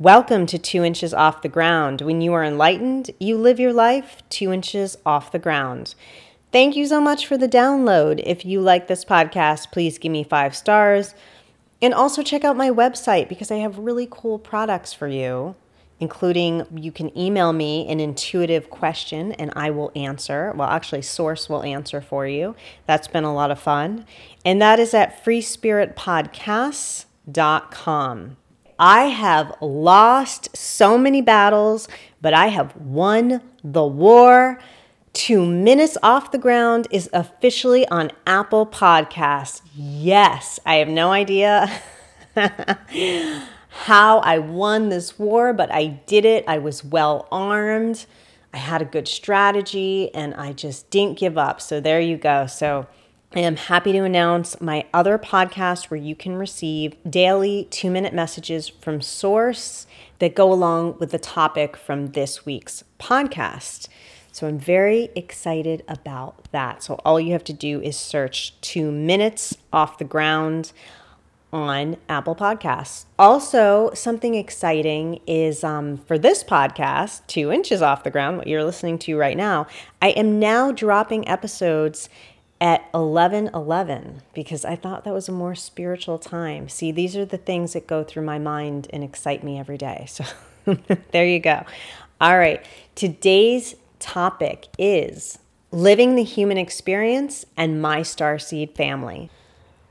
Welcome to Two Inches Off the Ground. When you are enlightened, you live your life two inches off the ground. Thank you so much for the download. If you like this podcast, please give me five stars. And also check out my website because I have really cool products for you, including you can email me an intuitive question and I will answer. Well, actually, Source will answer for you. That's been a lot of fun. And that is at freespiritpodcasts.com. I have lost so many battles, but I have won the war. Two Minutes Off the Ground is officially on Apple Podcasts. Yes, I have no idea how I won this war, but I did it. I was well armed. I had a good strategy and I just didn't give up. So there you go. So I am happy to announce my other podcast where you can receive daily two minute messages from Source that go along with the topic from this week's podcast. So I'm very excited about that. So all you have to do is search two minutes off the ground on Apple Podcasts. Also, something exciting is um, for this podcast, Two Inches Off the Ground, what you're listening to right now, I am now dropping episodes at 11 11 because I thought that was a more spiritual time. See, these are the things that go through my mind and excite me every day. So there you go. All right, today's topic is living the human experience and my starseed family.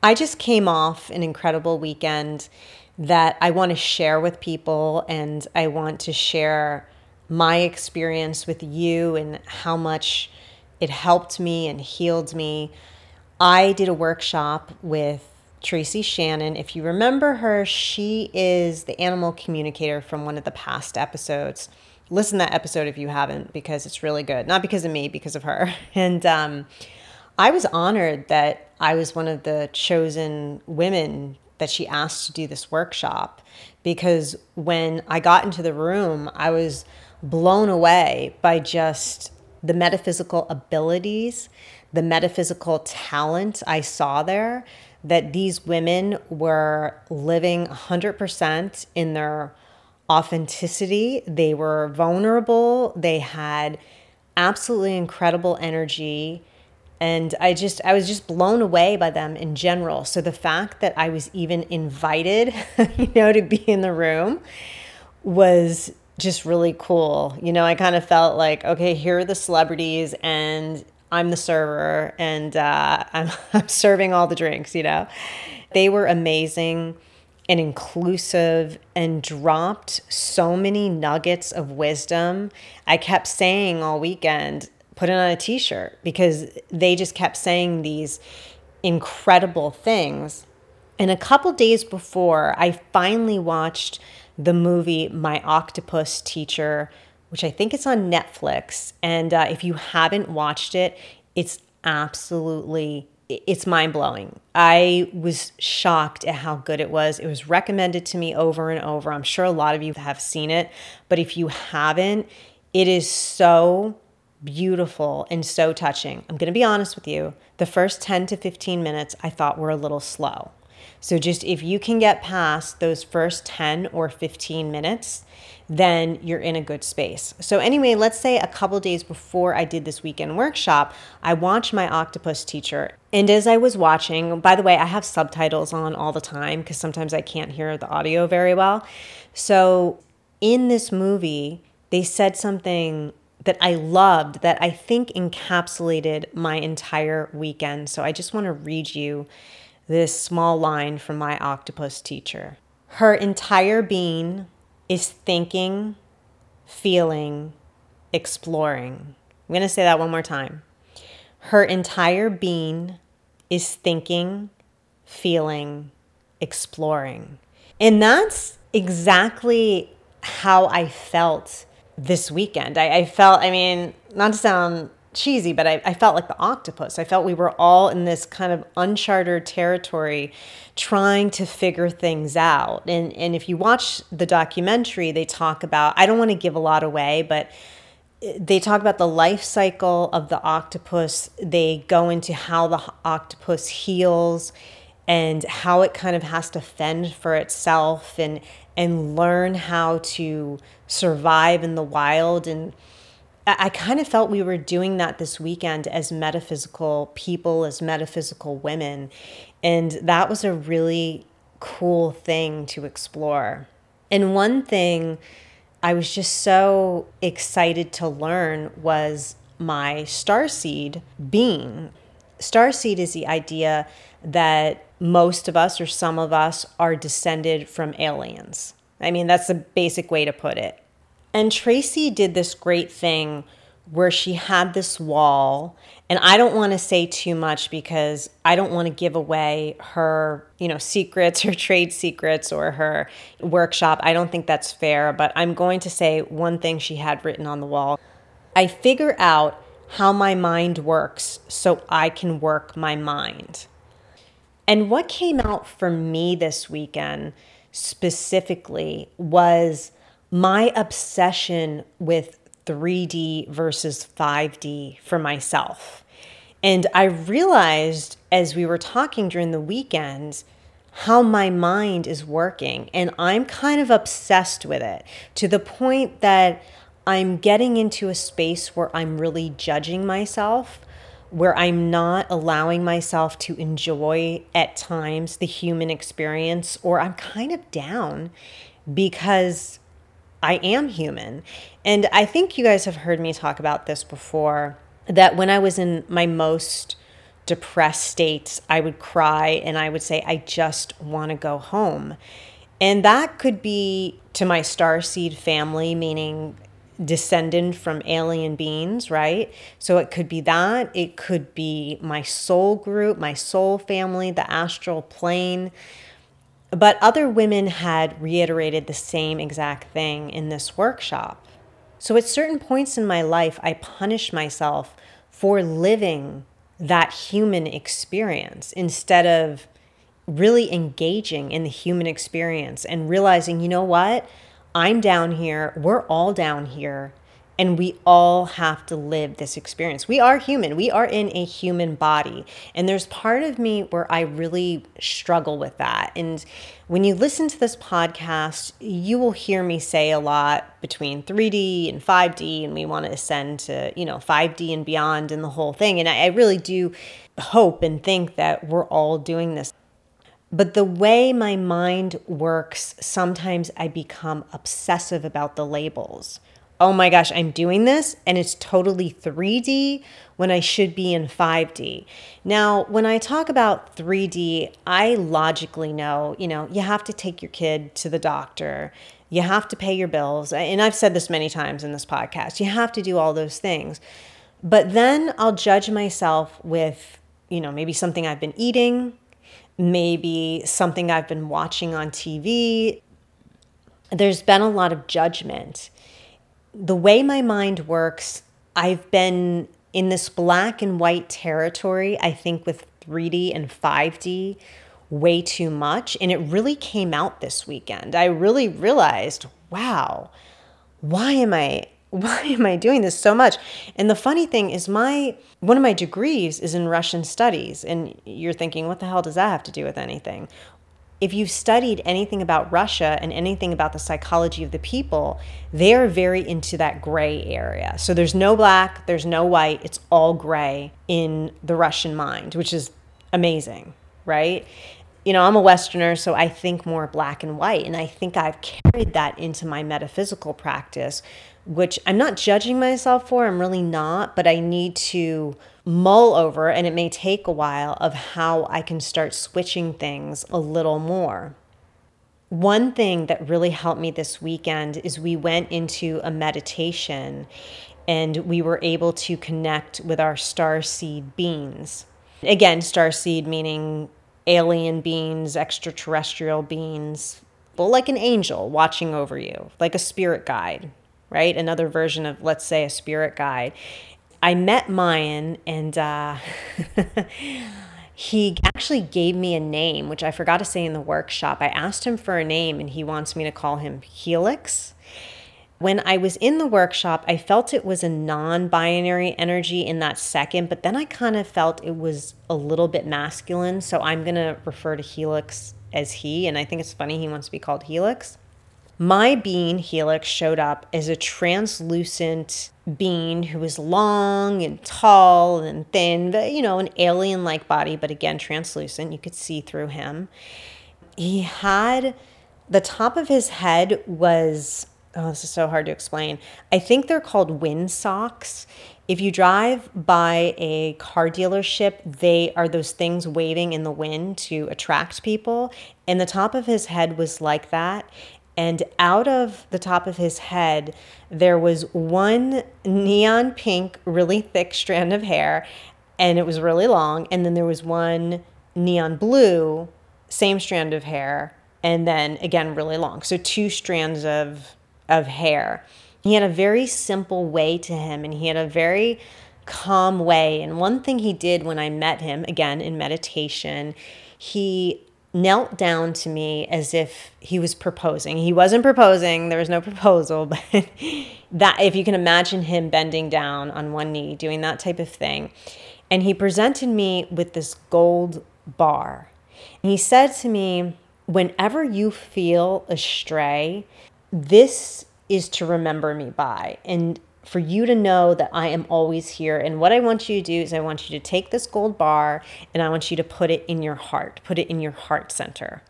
I just came off an incredible weekend that I want to share with people, and I want to share my experience with you and how much it helped me and healed me. I did a workshop with Tracie Shannon. If you remember her, she is the animal communicator from one of the past episodes. Listen to that episode if you haven't, because it's really good. Not because of me, because of her. And um, I was honored that I was one of the chosen women that she asked to do this workshop because when I got into the room, I was blown away by just the metaphysical abilities, the metaphysical talent I saw there, that these women were living 100% in their authenticity. They were vulnerable. They had absolutely incredible energy. And I just, I was just blown away by them in general. So the fact that I was even invited, you know, to be in the room was just really cool. You know, I kind of felt like, okay, here are the celebrities, and I'm the server, and uh, I'm, I'm serving all the drinks, you know. They were amazing and inclusive and dropped so many nuggets of wisdom. I kept saying all weekend, put it on a t shirt because they just kept saying these incredible things. And a couple days before, I finally watched the movie My Octopus Teacher, which I think it's on Netflix. And uh, if you haven't watched it, it's absolutely it's mind blowing. I was shocked at how good it was. It was recommended to me over and over. I'm sure a lot of you have seen it, but if you haven't, it is so beautiful and so touching. I'm going to be honest with you. The first 10 to 15 minutes I thought were a little slow. So, just if you can get past those first 10 or 15 minutes, then you're in a good space. So, anyway, let's say a couple days before I did this weekend workshop, I watched my octopus teacher. And as I was watching, by the way, I have subtitles on all the time because sometimes I can't hear the audio very well. So, in this movie, they said something that I loved that I think encapsulated my entire weekend. So, I just want to read you this small line from my octopus teacher. Her entire being is thinking, feeling, exploring. I'm going to say that one more time. Her entire being is thinking, feeling, exploring. And that's exactly how I felt this weekend. I, I, felt, I mean, not to sound cheesy, but I, I felt like the octopus. I felt we were all in this kind of uncharted territory trying to figure things out. And, and if you watch the documentary, they talk about, I don't want to give a lot away, but eh, they talk about the life cycle of the octopus. They go into how the octopus heals and how it kind of has to fend for itself and and learn how to survive in the wild and I kind of felt we were doing that this weekend as metaphysical people, as metaphysical women. And that was a really cool thing to explore. And one thing I was just so excited to learn was my starseed being. Starseed is the idea that most of us or some of us are descended from aliens. I mean, that's the basic way to put it. And Tracie did this great thing where she had this wall and I don't want to say too much because I don't want to give away her, you know, secrets, her trade secrets or her workshop. I don't think that's fair, but I'm going to say one thing she had written on the wall. I figure out how my mind works so I can work my mind. And what came out for me this weekend specifically was my obsession with 3D versus 5D for myself. And I realized as we were talking during the weekends how my mind is working. And I'm kind of obsessed with it to the point that I'm getting into a space where I'm really judging myself, where I'm not allowing myself to enjoy at times the human experience, or I'm kind of down because I am human. And I think you guys have heard me talk about this before that when I was in my most depressed states, I would cry and I would say, I just want to go home. And that could be to my starseed family, meaning descendant from alien beings, right? So it could be that. It could be my soul group, my soul family, the astral plane. But other women had reiterated the same exact thing in this workshop. So at certain points in my life, I punished myself for living that human experience instead of really engaging in the human experience and realizing, you know what? I'm down here. We're all down here and we all have to live this experience. We are human. We are in a human body. And there's part of me where I really struggle with that. And when you listen to this podcast, you will hear me say a lot between 3D and 5D, and we want to ascend to, you know, 5D and beyond and the whole thing. And I, I really do hope and think that we're all doing this. But the way my mind works, sometimes I become obsessive about the labels oh my gosh, I'm doing this and it's totally 3D when I should be in 5D. Now, when I talk about 3D, I logically know, you know, you have to take your kid to the doctor. You have to pay your bills. And I've said this many times in this podcast. You have to do all those things. But then I'll judge myself with, you know, maybe something I've been eating, maybe something I've been watching on TV. There's been a lot of judgment the way my mind works, I've been in this black and white territory, I think with 3D and 5D way too much. And it really came out this weekend. I really realized, wow, why am I why am I doing this so much? And the funny thing is my one of my degrees is in Russian studies and you're thinking what the hell does that have to do with anything? If you've studied anything about Russia and anything about the psychology of the people, they are very into that gray area. So there's no black, there's no white, it's all gray in the Russian mind, which is amazing, right? You know, I'm a Westerner, so I think more black and white. And I think I've carried that into my metaphysical practice, which I'm not judging myself for. I'm really not, but I need to mull over, and it may take a while, of how I can start switching things a little more. One thing that really helped me this weekend is we went into a meditation and we were able to connect with our star seed beings. Again, star seed meaning alien beings, extraterrestrial beings, well, like an angel watching over you, like a spirit guide, right? Another version of, let's say, a spirit guide. I met Mayan and uh, he actually gave me a name, which I forgot to say in the workshop. I asked him for a name and he wants me to call him Helix. when I was in the workshop, I felt it was a non binary energy in that second, but then I kind of felt it was a little bit masculine. So I'm going to refer to Helix as he. And I think it's funny he wants to be called Helix. My being, Helix, showed up as a translucent being who was long and tall and thin, but, you know, an alien like body, but again, translucent. You could see through him. He had the top of his head was oh, this is so hard to explain. I think they're called wind socks. If you drive by a car dealership, they are those things waving in the wind to attract people. And the top of his head was like that. And out of the top of his head, there was one neon pink, really thick strand of hair, and it was really long. And then there was one neon blue, same strand of hair, and then again, really long. So two strands of of hair. He had a very simple way to him and he had a very calm way. And one thing he did when I met him, again in meditation, he knelt down to me as if he was proposing. He wasn't proposing, there was no proposal, but that if you can imagine him bending down on one knee, doing that type of thing. And he presented me with this gold bar. And he said to me, Whenever you feel astray, this is to remember me by. And for you to know that I am always here. And what I want you to do is, I want you to take this gold bar and I want you to put it in your heart, put it in your heart center.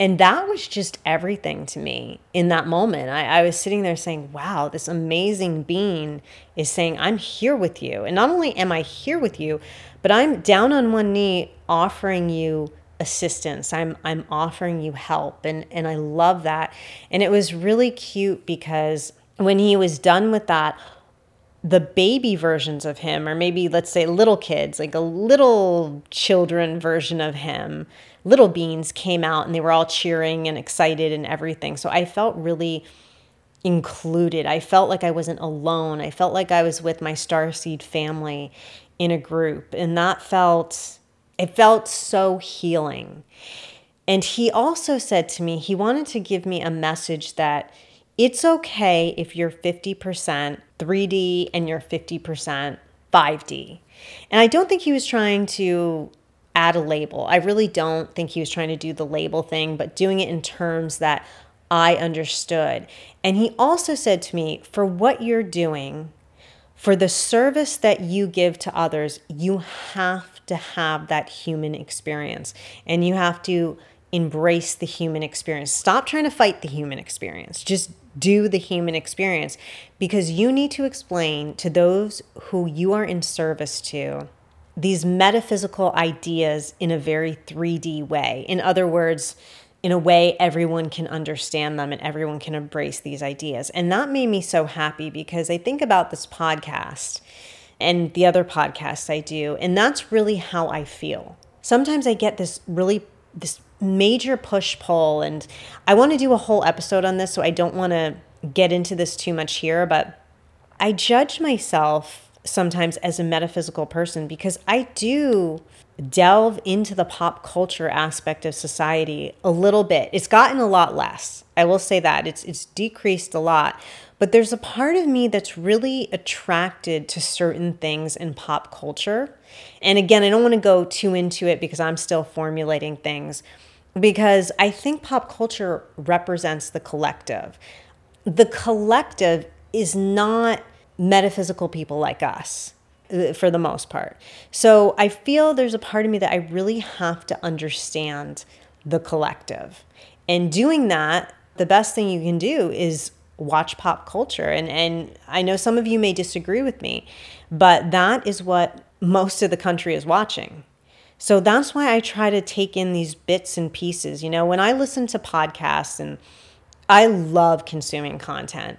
And that was just everything to me in that moment. I, I, was sitting there saying, wow, this amazing being is saying, I'm here with you. And not only am I here with you, but I'm down on one knee offering you assistance. I'm I'm offering you help and and I love that. And it was really cute because when he was done with that the baby versions of him or maybe let's say little kids, like a little children version of him, little beans came out and they were all cheering and excited and everything. So I felt really included. I felt like I wasn't alone. I felt like I was with my starseed family in a group and that felt it felt so healing. And he also said to me, he wanted to give me a message that it's okay if you're 50% 3D and you're 50% 5D. And I don't think he was trying to add a label. I really don't think he was trying to do the label thing, but doing it in terms that I understood. And he also said to me, for what you're doing, for the service that you give to others, you have to have that human experience and you have to embrace the human experience. Stop trying to fight the human experience. Just do the human experience because you need to explain to those who you are in service to these metaphysical ideas in a very 3D way. In other words, in a way everyone can understand them and everyone can embrace these ideas. And that made me so happy because I think about this podcast and the other podcasts I do. And that's really how I feel. Sometimes I get this really, this major push pull, and I want to do a whole episode on this, so I don't want to get into this too much here, but I judge myself sometimes as a metaphysical person because I do delve into the pop culture aspect of society a little bit. It's gotten a lot less. I will say that. It's it's decreased a lot. But there's a part of me that's really attracted to certain things in pop culture. And again, I don't want to go too into it because I'm still formulating things because I think pop culture represents the collective. The collective is not metaphysical people like us uh, for the most part. So I feel there's a part of me that I really have to understand the collective. And doing that, the best thing you can do is watch pop culture. And, and I know some of you may disagree with me, but that is what most of the country is watching. So that's why I try to take in these bits and pieces. You know, when I listen to podcasts and I love consuming content,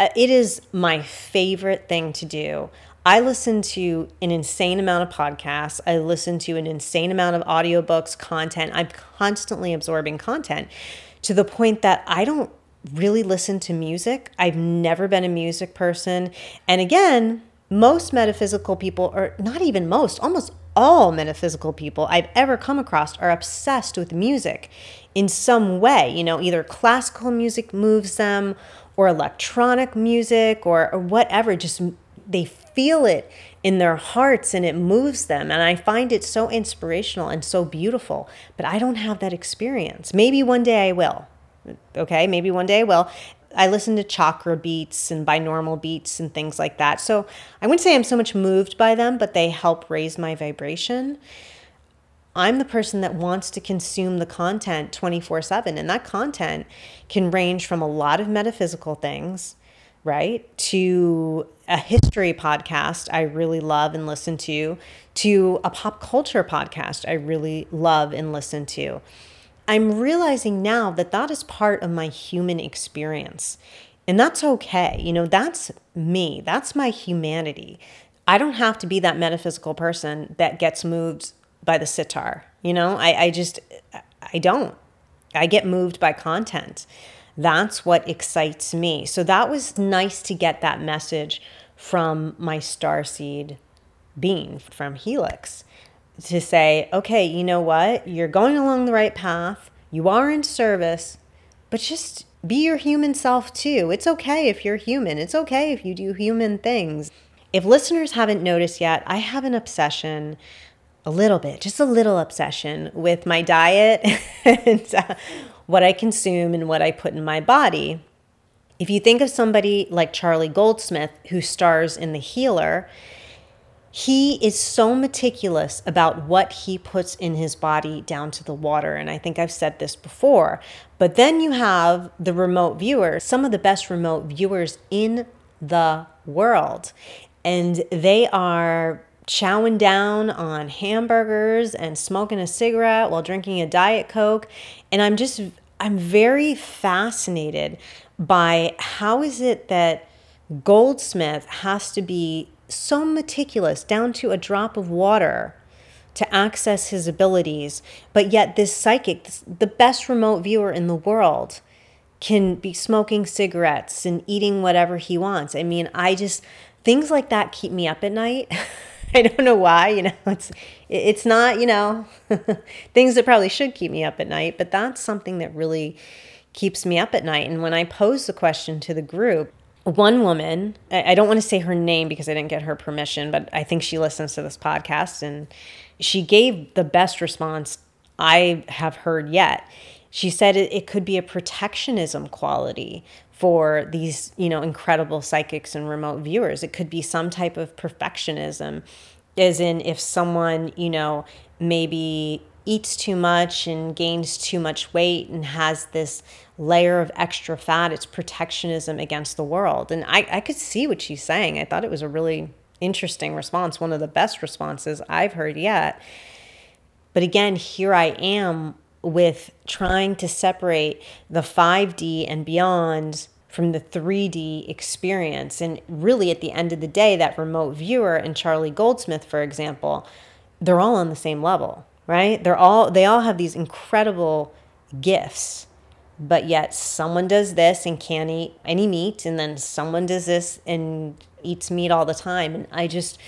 uh, it is my favorite thing to do. I listen to an insane amount of podcasts. I listen to an insane amount of audiobooks, content. I'm constantly absorbing content to the point that I don't really listen to music. I've never been a music person. And again, most metaphysical people, or not even most, almost all metaphysical people I've ever come across are obsessed with music in some way. You know, either classical music moves them or electronic music or, or whatever. Just they feel it in their hearts and it moves them. And I find it so inspirational and so beautiful. But I don't have that experience. Maybe one day I will. Okay, maybe one day I will. I listen to chakra beats and binaural beats and things like that. So I wouldn't say I'm so much moved by them, but they help raise my vibration. I'm the person that wants to consume the content 24 7. And that content can range from a lot of metaphysical things, right, to a history podcast I really love and listen to, to a pop culture podcast I really love and listen to. I'm realizing now that that is part of my human experience. And that's okay. You know, that's me, that's my humanity. I don't have to be that metaphysical person that gets moved by the sitar. You know, I, I just, I don't. I get moved by content. That's what excites me. So that was nice to get that message from my starseed being from Helix to say, okay, you know what? You're going along the right path. You are in service, but just be your human self too. It's okay if you're human. It's okay if you do human things. If listeners haven't noticed yet, I have an obsession, a little bit, just a little obsession with my diet and uh, what I consume and what I put in my body. If you think of somebody like Charlie Goldsmith, who stars in The Healer, he is so meticulous about what he puts in his body down to the water. And I think I've said this before. But then you have the remote viewers, some of the best remote viewers in the world. And they are chowing down on hamburgers and smoking a cigarette while drinking a Diet Coke. And I'm just, I'm very fascinated by how is it that Goldsmith has to be so meticulous down to a drop of water to access his abilities. But yet, this psychic, the best remote viewer in the world, can be smoking cigarettes and eating whatever he wants. I mean, I just, things like that keep me up at night. I don't know why, you know, it's it's not, you know, things that probably should keep me up at night, but that's something that really keeps me up at night. And when I pose the question to the group, one woman, I don't want to say her name because I didn't get her permission, but I think she listens to this podcast and she gave the best response I have heard yet. She said it, could be a protectionism quality for these, you know, incredible psychics and remote viewers. It could be some type of perfectionism, as in if someone, you know, maybe eats too much and gains too much weight and has this layer of extra fat, it's protectionism against the world. And I, I could see what she's saying. I thought it was a really interesting response, one of the best responses I've heard yet. But again, here I am with trying to separate the 5D and beyond from the 3D experience. And really, at the end of the day, that remote viewer and Charlie Goldsmith, for example, they're all on the same level right? They're all they all have these incredible gifts. But yet someone does this and can't eat any meat and then someone does this and eats meat all the time and I just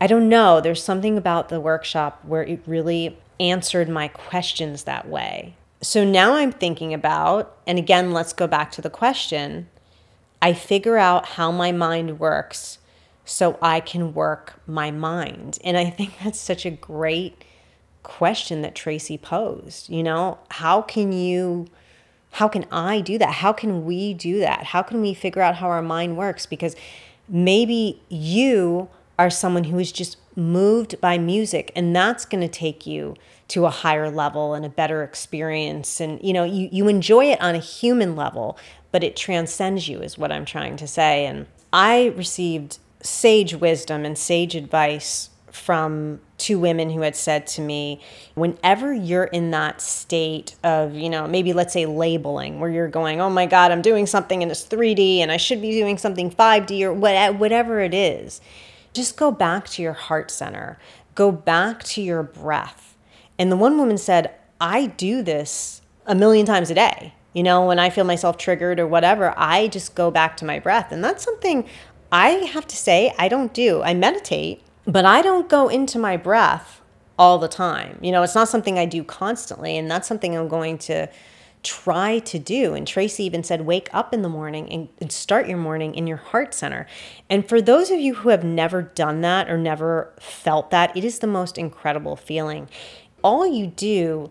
I don't know, there's something about the workshop where it really answered my questions that way. So now I'm thinking about, and again, let's go back to the question. I figure out how my mind works so I can work my mind. And I think that's such a great question that Tracie posed. You know, how can you, how can I do that? How can we do that? How can we figure out how our mind works? Because maybe you are someone who is just moved by music and that's going to take you to a higher level and a better experience and you know you, you enjoy it on a human level but it transcends you is what i'm trying to say and i received sage wisdom and sage advice from two women who had said to me, whenever you're in that state of, you know, maybe let's say labeling, where you're going, oh my God, I'm doing something and it's 3D and I should be doing something 5D or whatever it is, just go back to your heart center, go back to your breath. And the one woman said, I do this a million times a day. You know, when I feel myself triggered or whatever, I just go back to my breath. And that's something I have to say I don't do. I meditate but I don't go into my breath all the time. You know, it's not something I do constantly, and that's something I'm going to try to do. And Tracie even said, wake up in the morning and, and, start your morning in your heart center. And for those of you who have never done that or never felt that, it is the most incredible feeling. All you do,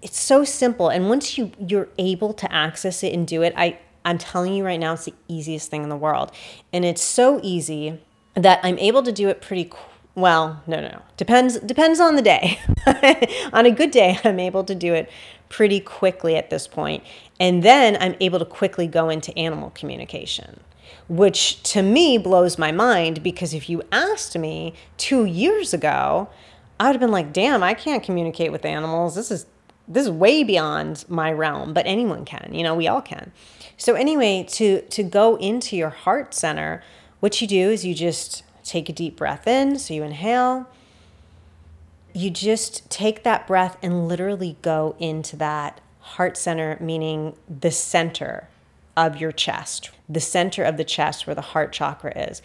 it's so simple. And once you you're able to access it and do it, I I'm telling you right now, it's the easiest thing in the world. And it's so easy that I'm able to do it pretty quick well, no, no, no. Depends depends on the day. on a good day, I'm able to do it pretty quickly at this point. And then I'm able to quickly go into animal communication, which to me blows my mind because if you asked me 2 years ago, I would have been like, "Damn, I can't communicate with animals. This is this is way beyond my realm, but anyone can. You know, we all can." So anyway, to to go into your heart center, what you do is you just take a deep breath in. So you inhale. You just take that breath and literally go into that heart center, meaning the center of your chest, the center of the chest where the heart chakra is.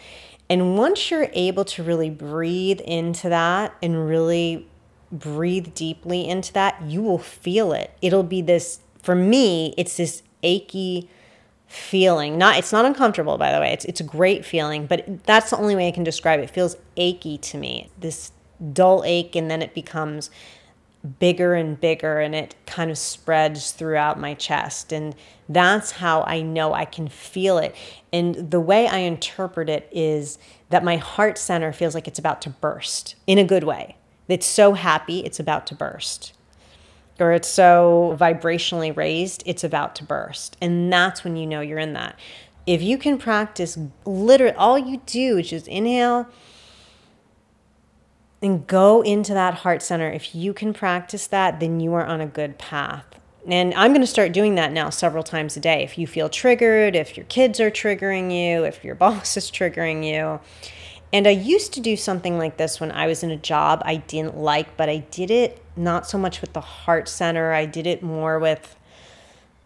And once you're able to really breathe into that and really breathe deeply into that, you will feel it. It'll be this, for me, it's this achy, feeling. Not it's not uncomfortable by the way. It's it's a great feeling, but that's the only way I can describe it. It feels achy to me. This dull ache and then it becomes bigger and bigger and it kind of spreads throughout my chest and that's how I know I can feel it. And the way I interpret it is that my heart center feels like it's about to burst in a good way. It's so happy it's about to burst or it's so vibrationally raised, it's about to burst. And that's when you know you're in that. If you can practice literally, all you do is just inhale and go into that heart center. If you can practice that, then you are on a good path. And I'm going to start doing that now several times a day. If you feel triggered, if your kids are triggering you, if your boss is triggering you, and I used to do something like this when I was in a job I didn't like, but I did it not so much with the heart center. I did it more with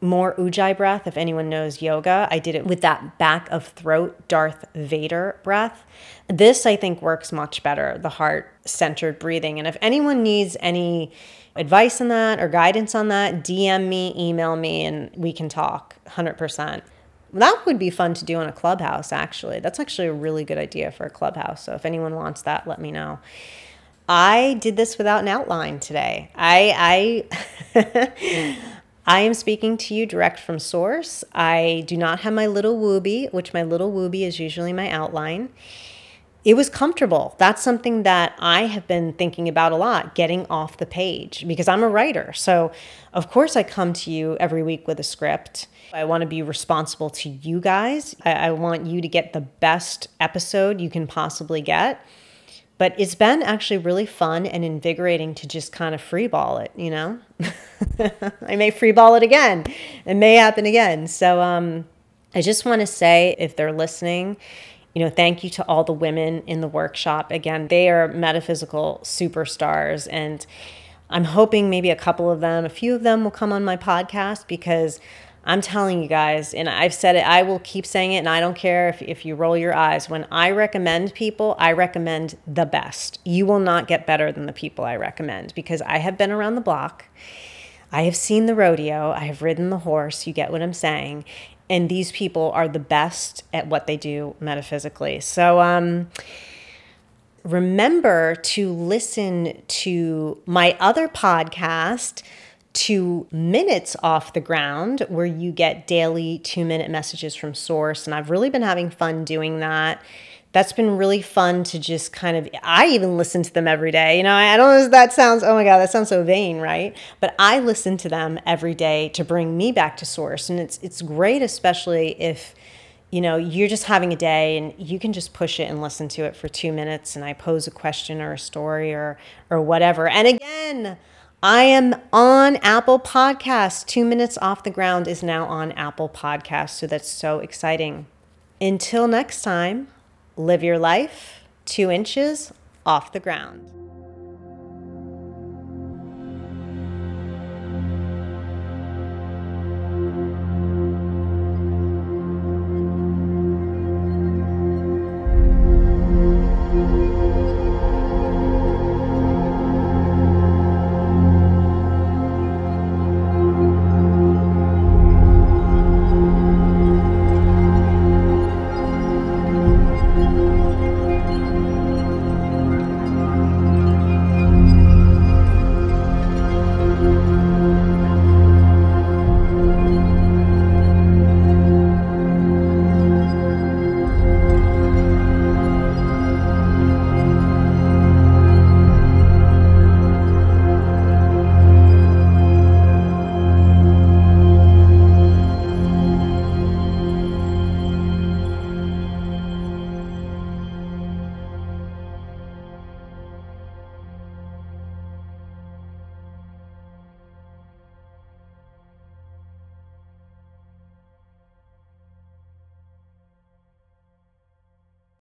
more ujjayi breath. If anyone knows yoga, I did it with that back of throat Darth Vader breath. This, I think, works much better, the heart centered breathing. And if anyone needs any advice on that or guidance on that, DM me, email me, and we can talk 100%. That would be fun to do in a clubhouse, actually. That's actually a really good idea for a clubhouse. So if anyone wants that, let me know. I did this without an outline today. I I I am speaking to you direct from source. I do not have my little wooby, which my little wooby is usually my outline. It was comfortable. That's something that I have been thinking about a lot, getting off the page because I'm a writer. So, of course, I come to you every week with a script. I want to be responsible to you guys. I, I want you to get the best episode you can possibly get. But it's been actually really fun and invigorating to just kind of freeball it, you know? I may freeball it again. It may happen again. So um, I just want to say, if they're listening, you know, thank you to all the women in the workshop. Again, they are metaphysical superstars. And I'm hoping maybe a couple of them, a few of them will come on my podcast because I'm telling you guys, and I've said it, I will keep saying it, and I don't care if, if you roll your eyes. When I recommend people, I recommend the best. You will not get better than the people I recommend because I have been around the block. I have seen the rodeo. I have ridden the horse. You get what I'm saying. And these people are the best at what they do metaphysically. So, um, remember to listen to my other podcast two minutes off the ground where you get daily two minute messages from source and i've really been having fun doing that that's been really fun to just kind of i even listen to them every day you know i don't know if that sounds oh my god that sounds so vain right but i listen to them every day to bring me back to source and it's it's great especially if you know you're just having a day and you can just push it and listen to it for two minutes and i pose a question or a story or or whatever and again I am on Apple Podcasts. Two Minutes Off the Ground is now on Apple Podcasts. So that's so exciting. Until next time, live your life two inches off the ground.